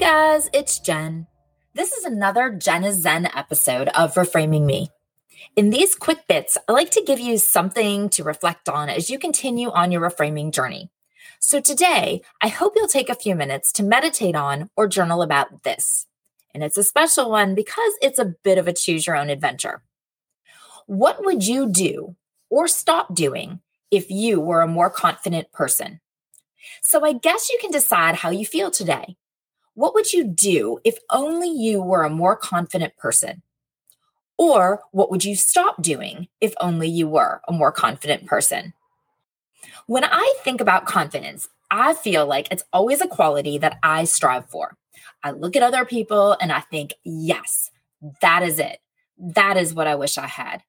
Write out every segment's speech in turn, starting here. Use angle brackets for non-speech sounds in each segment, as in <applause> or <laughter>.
guys, it's Jen. This is another Jen is Zen episode of Reframing Me. In these quick bits, I like to give you something to reflect on as you continue on your reframing journey. So today, I hope you'll take a few minutes to meditate on or journal about this. And it's a special one because it's a bit of a choose your own adventure. What would you do or stop doing if you were a more confident person? So I guess you can decide how you feel today. What would you do if only you were a more confident person? Or what would you stop doing if only you were a more confident person? When I think about confidence, I feel like it's always a quality that I strive for. I look at other people and I think, yes, that is it. That is what I wish I had.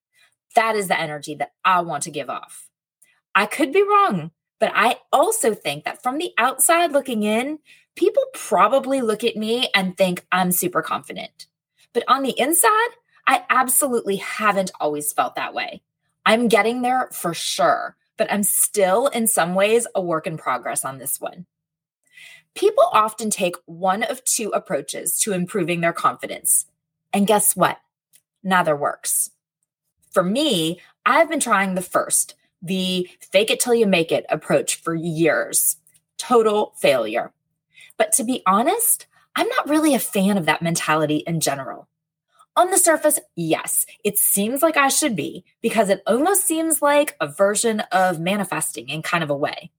That is the energy that I want to give off. I could be wrong, but I also think that from the outside looking in, people probably look at me and think I'm super confident. But on the inside, I absolutely haven't always felt that way. I'm getting there for sure, but I'm still in some ways a work in progress on this one. People often take one of two approaches to improving their confidence. And guess what? Neither works. For me, I've been trying the first, the fake it till you make it approach for years. Total failure. But to be honest, I'm not really a fan of that mentality in general. On the surface, yes, it seems like I should be because it almost seems like a version of manifesting in kind of a way.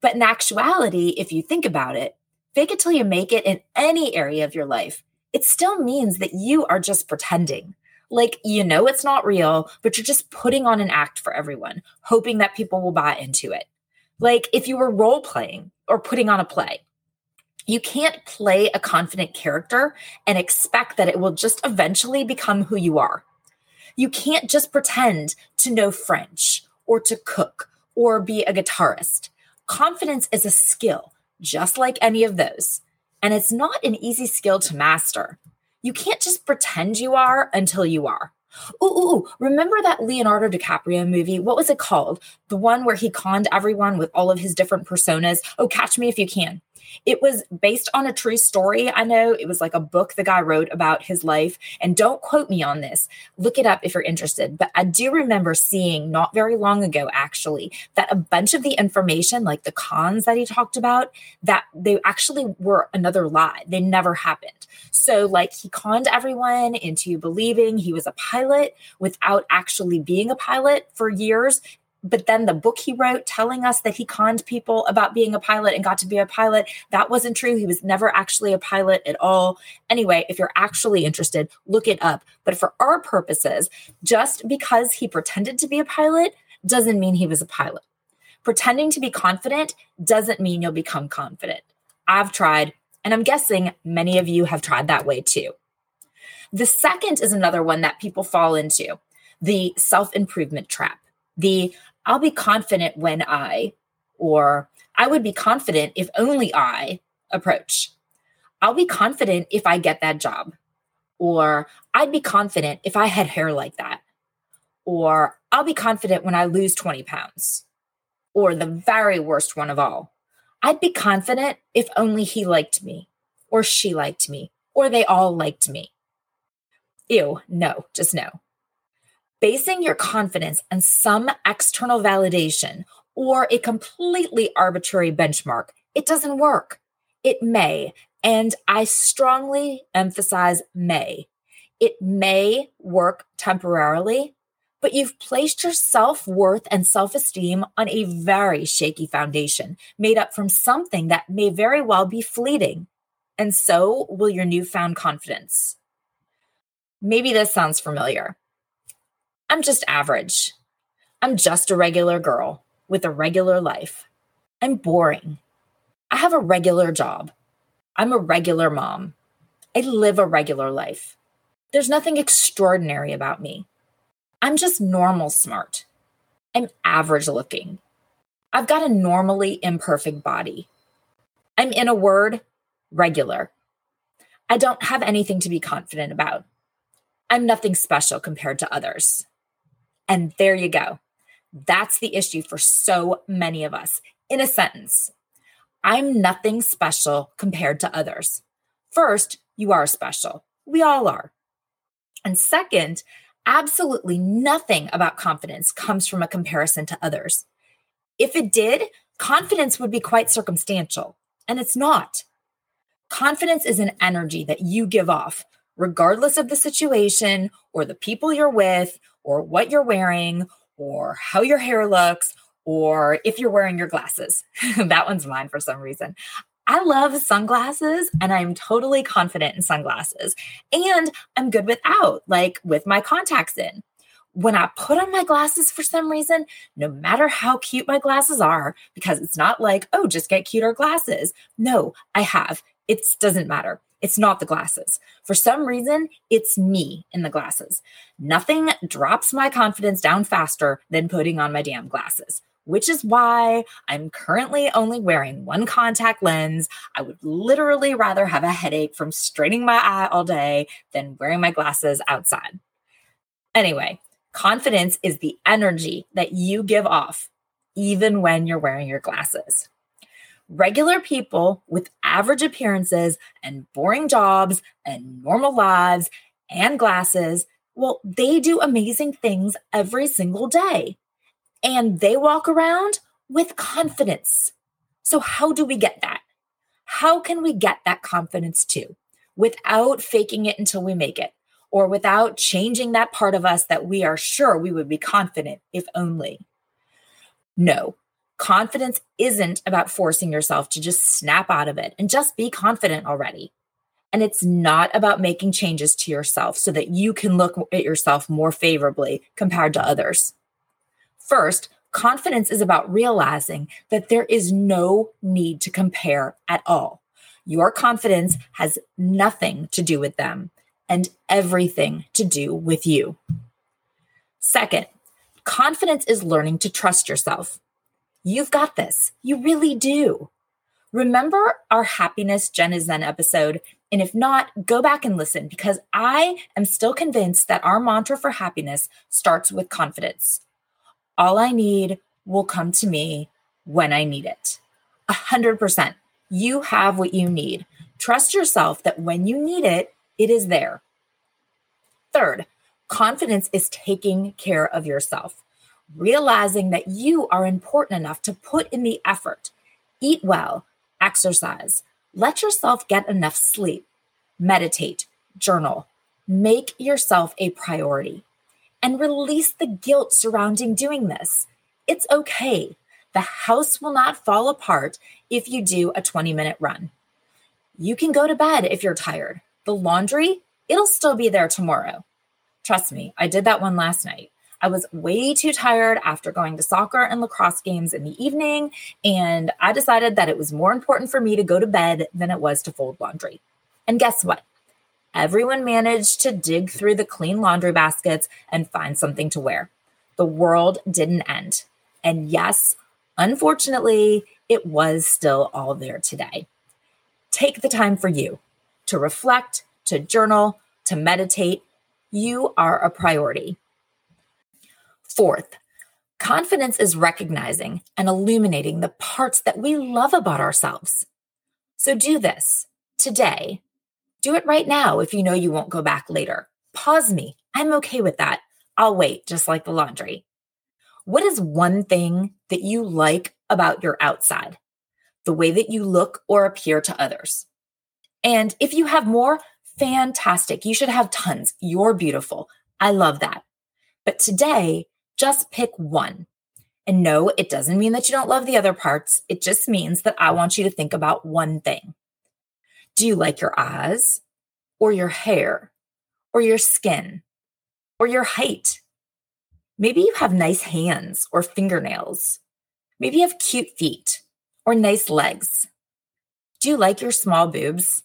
But in actuality, if you think about it, fake it till you make it in any area of your life, it still means that you are just pretending. Like, you know, it's not real, but you're just putting on an act for everyone, hoping that people will buy into it. Like if you were role playing or putting on a play, you can't play a confident character and expect that it will just eventually become who you are. You can't just pretend to know French or to cook or be a guitarist. Confidence is a skill, just like any of those. And it's not an easy skill to master. You can't just pretend you are until you are. Ooh, ooh, ooh, remember that Leonardo DiCaprio movie? What was it called? The one where he conned everyone with all of his different personas. Oh, catch me if you can. It was based on a true story. I know it was like a book the guy wrote about his life. And don't quote me on this. Look it up if you're interested. But I do remember seeing not very long ago, actually, that a bunch of the information, like the cons that he talked about, that they actually were another lie. They never happened. So, like, he conned everyone into believing he was a pilot without actually being a pilot for years but then the book he wrote telling us that he conned people about being a pilot and got to be a pilot that wasn't true. He was never actually a pilot at all. Anyway if you're actually interested look it up. But for our purposes just because he pretended to be a pilot doesn't mean he was a pilot. Pretending to be confident doesn't mean you'll become confident. I've tried and i'm guessing many of you have tried that way too. The second is another one that people fall into the self improvement trap the I'll be confident when I, or I would be confident if only I approach. I'll be confident if I get that job. Or I'd be confident if I had hair like that. Or I'll be confident when I lose 20 pounds. Or the very worst one of all, I'd be confident if only he liked me, or she liked me, or they all liked me. Ew, no, just no basing your confidence on some external validation or a completely arbitrary benchmark, it doesn't work. It may, and I strongly emphasize may. It may work temporarily, but you've placed your self worth and self esteem on a very shaky foundation made up from something that may very well be fleeting. And so will your newfound confidence. Maybe this sounds familiar. I'm just average. I'm just a regular girl with a regular life. I'm boring. I have a regular job. I'm a regular mom. I live a regular life. There's nothing extraordinary about me. I'm just normal smart. I'm average looking. I've got a normally imperfect body. I'm, in a word, regular. I don't have anything to be confident about. I'm nothing special compared to others. And there you go. That's the issue for so many of us. In a sentence, I'm nothing special compared to others. First, you are special. We all are. And second, absolutely nothing about confidence comes from a comparison to others. If it did, confidence would be quite circumstantial, and it's not. Confidence is an energy that you give off, regardless of the situation or the people you're with or what you're wearing or how your hair looks or if you're wearing your glasses. <laughs> that one's mine for some reason. I love sunglasses and I'm totally confident in sunglasses. And I'm good without, like with my contacts in. When I put on my glasses for some reason, no matter how cute my glasses are, because it's not like, oh, just get cuter glasses. No, I have. It doesn't matter. It's not the glasses. For some reason, it's me in the glasses. Nothing drops my confidence down faster than putting on my damn glasses which is why I'm currently only wearing one contact lens. I would literally rather have a headache from straining my eye all day than wearing my glasses outside. Anyway, confidence is the energy that you give off, even when you're wearing your glasses. Regular people with average appearances and boring jobs and normal lives and glasses, well, they do amazing things every single day and they walk around with confidence. So, how do we get that? How can we get that confidence too without faking it until we make it or without changing that part of us that we are sure we would be confident if only? No, confidence isn't about forcing yourself to just snap out of it and just be confident already. And it's not about making changes to yourself so that you can look at yourself more favorably compared to others. First, confidence is about realizing that there is no need to compare at all. Your confidence has nothing to do with them and everything to do with you. Second, confidence is learning to trust yourself. You've got this. You really do. Remember our happiness Jen is Zen episode? And if not, go back and listen because I am still convinced that our mantra for happiness starts with confidence. All I need will come to me when I need it. A hundred percent. You have what you need. Trust yourself that when you need it, it is there. Third, confidence is taking care of yourself, realizing that you are important enough to put in the effort, eat well, exercise, let yourself get enough sleep, meditate, journal, make yourself a priority and release the guilt surrounding doing this. It's okay. The house will not fall apart if you do a 20 minute run. You can go to bed if you're tired. The laundry, it'll still be there tomorrow. Trust me, I did that one last night. I was way too tired after going to soccer and lacrosse games in the evening, and I decided that it was more important for me to go to bed than it was to fold laundry. And guess what? everyone managed to dig through the clean laundry baskets and find something to wear. The world didn't end. And yes, unfortunately, it was still all there today. Take the time for you to reflect, to journal, to meditate. You are a priority. Fourth, confidence is recognizing and illuminating the parts that we love about ourselves. So do this today do it right now if you know you won't go back later. Pause me. I'm okay with that. I'll wait, just like the laundry. What is one thing that you like about your outside? The way that you look or appear to others. And if you have more, fantastic. You should have tons. You're beautiful. I love that. But today, just pick one. And no, it doesn't mean that you don't love the other parts. It just means that I want you to think about one thing. Do you like your eyes or your hair or your skin or your height? Maybe you have nice hands or fingernails. Maybe you have cute feet or nice legs. Do you like your small boobs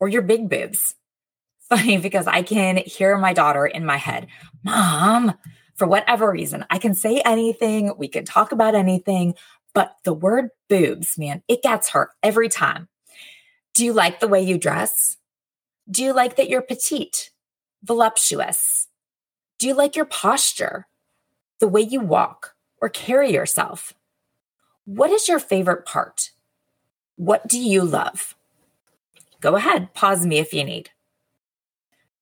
or your big boobs? <laughs> Funny because I can hear my daughter in my head, Mom, for whatever reason, I can say anything, we can talk about anything, but the word boobs, man, it gets her every time. Do you like the way you dress? Do you like that you're petite, voluptuous? Do you like your posture, the way you walk or carry yourself? What is your favorite part? What do you love? go ahead, pause me if you need.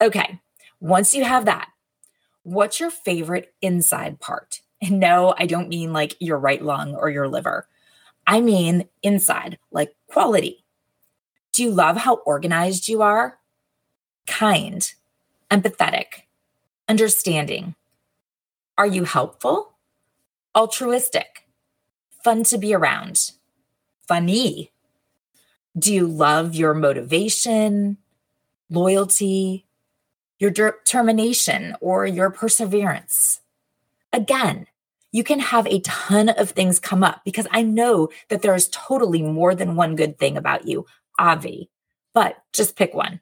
Okay, once you have that, what's your favorite inside part? And no, I don't mean like your right lung or your liver. I mean inside, like quality. Do you love how organized you are? Kind, empathetic, understanding. Are you helpful? Altruistic, fun to be around, funny. Do you love your motivation, loyalty, your determination, or your perseverance? Again, you can have a ton of things come up because I know that there is totally more than one good thing about you, Avi, but just pick one.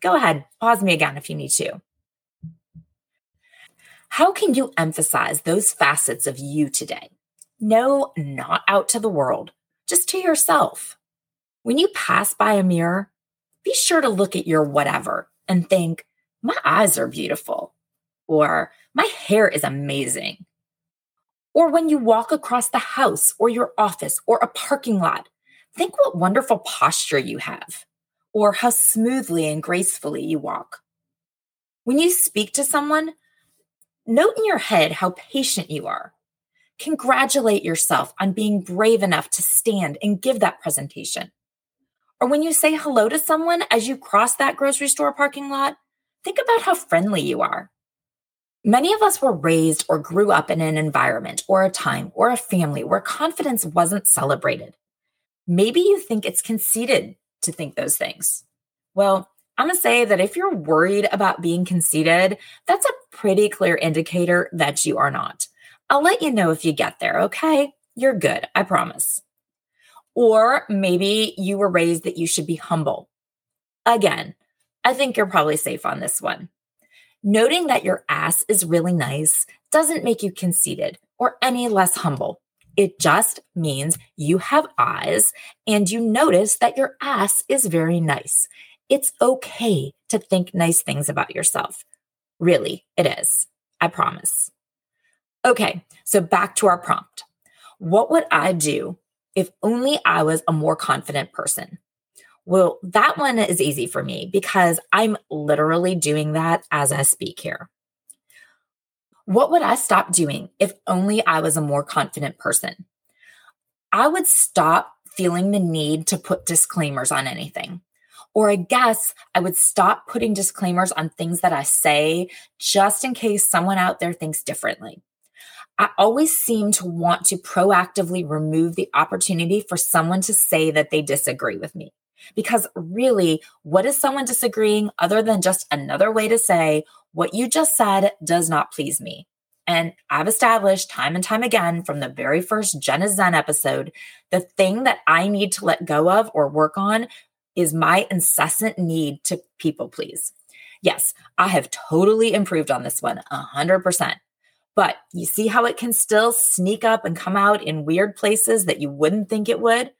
Go ahead, pause me again if you need to. How can you emphasize those facets of you today? No, not out to the world, just to yourself. When you pass by a mirror, be sure to look at your whatever and think, my eyes are beautiful, or my hair is amazing, or when you walk across the house or your office or a parking lot, think what wonderful posture you have or how smoothly and gracefully you walk. When you speak to someone, note in your head how patient you are. Congratulate yourself on being brave enough to stand and give that presentation. Or when you say hello to someone as you cross that grocery store parking lot, think about how friendly you are. Many of us were raised or grew up in an environment or a time or a family where confidence wasn't celebrated. Maybe you think it's conceited to think those things. Well, I'm going to say that if you're worried about being conceited, that's a pretty clear indicator that you are not. I'll let you know if you get there, okay? You're good, I promise. Or maybe you were raised that you should be humble. Again, I think you're probably safe on this one. Noting that your ass is really nice doesn't make you conceited or any less humble. It just means you have eyes and you notice that your ass is very nice. It's okay to think nice things about yourself. Really, it is. I promise. Okay, so back to our prompt. What would I do if only I was a more confident person? Well, that one is easy for me because I'm literally doing that as I speak here. What would I stop doing if only I was a more confident person? I would stop feeling the need to put disclaimers on anything. Or I guess I would stop putting disclaimers on things that I say just in case someone out there thinks differently. I always seem to want to proactively remove the opportunity for someone to say that they disagree with me. Because really, what is someone disagreeing other than just another way to say, what you just said does not please me? And I've established time and time again from the very first Jen is Zen episode the thing that I need to let go of or work on is my incessant need to people please. Yes, I have totally improved on this one, 100%. But you see how it can still sneak up and come out in weird places that you wouldn't think it would?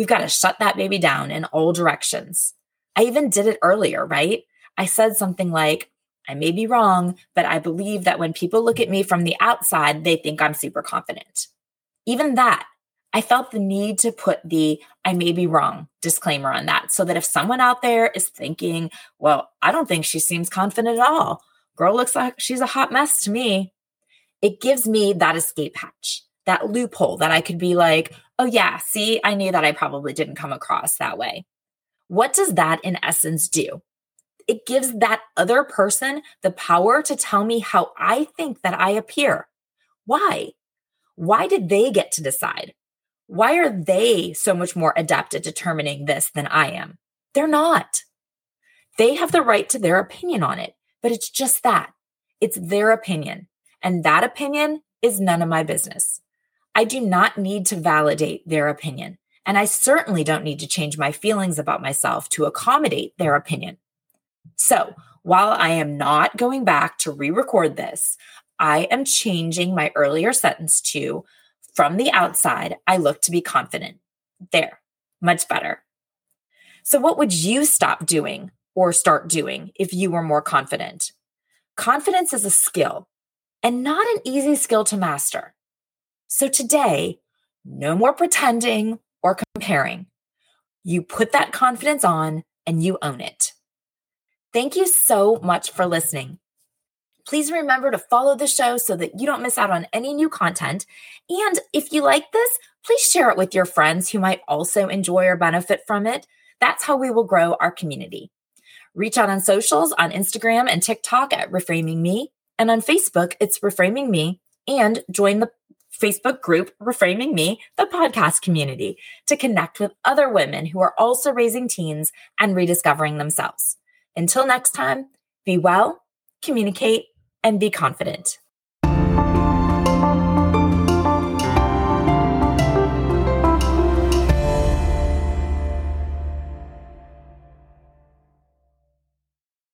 We've got to shut that baby down in all directions. I even did it earlier, right? I said something like, I may be wrong, but I believe that when people look at me from the outside, they think I'm super confident. Even that, I felt the need to put the I may be wrong disclaimer on that so that if someone out there is thinking, well, I don't think she seems confident at all, girl looks like she's a hot mess to me, it gives me that escape hatch that loophole that I could be like, oh, yeah, see, I knew that I probably didn't come across that way. What does that in essence do? It gives that other person the power to tell me how I think that I appear. Why? Why did they get to decide? Why are they so much more adept at determining this than I am? They're not. They have the right to their opinion on it, but it's just that it's their opinion. And that opinion is none of my business. I do not need to validate their opinion. And I certainly don't need to change my feelings about myself to accommodate their opinion. So while I am not going back to re record this, I am changing my earlier sentence to from the outside, I look to be confident. There, much better. So, what would you stop doing or start doing if you were more confident? Confidence is a skill and not an easy skill to master. So today, no more pretending or comparing. You put that confidence on and you own it. Thank you so much for listening. Please remember to follow the show so that you don't miss out on any new content. And if you like this, please share it with your friends who might also enjoy or benefit from it. That's how we will grow our community. Reach out on socials on Instagram and TikTok at Reframing Me. And on Facebook, it's Reframing Me. And join the Facebook group, Reframing Me, the podcast community, to connect with other women who are also raising teens and rediscovering themselves. Until next time, be well, communicate, and be confident.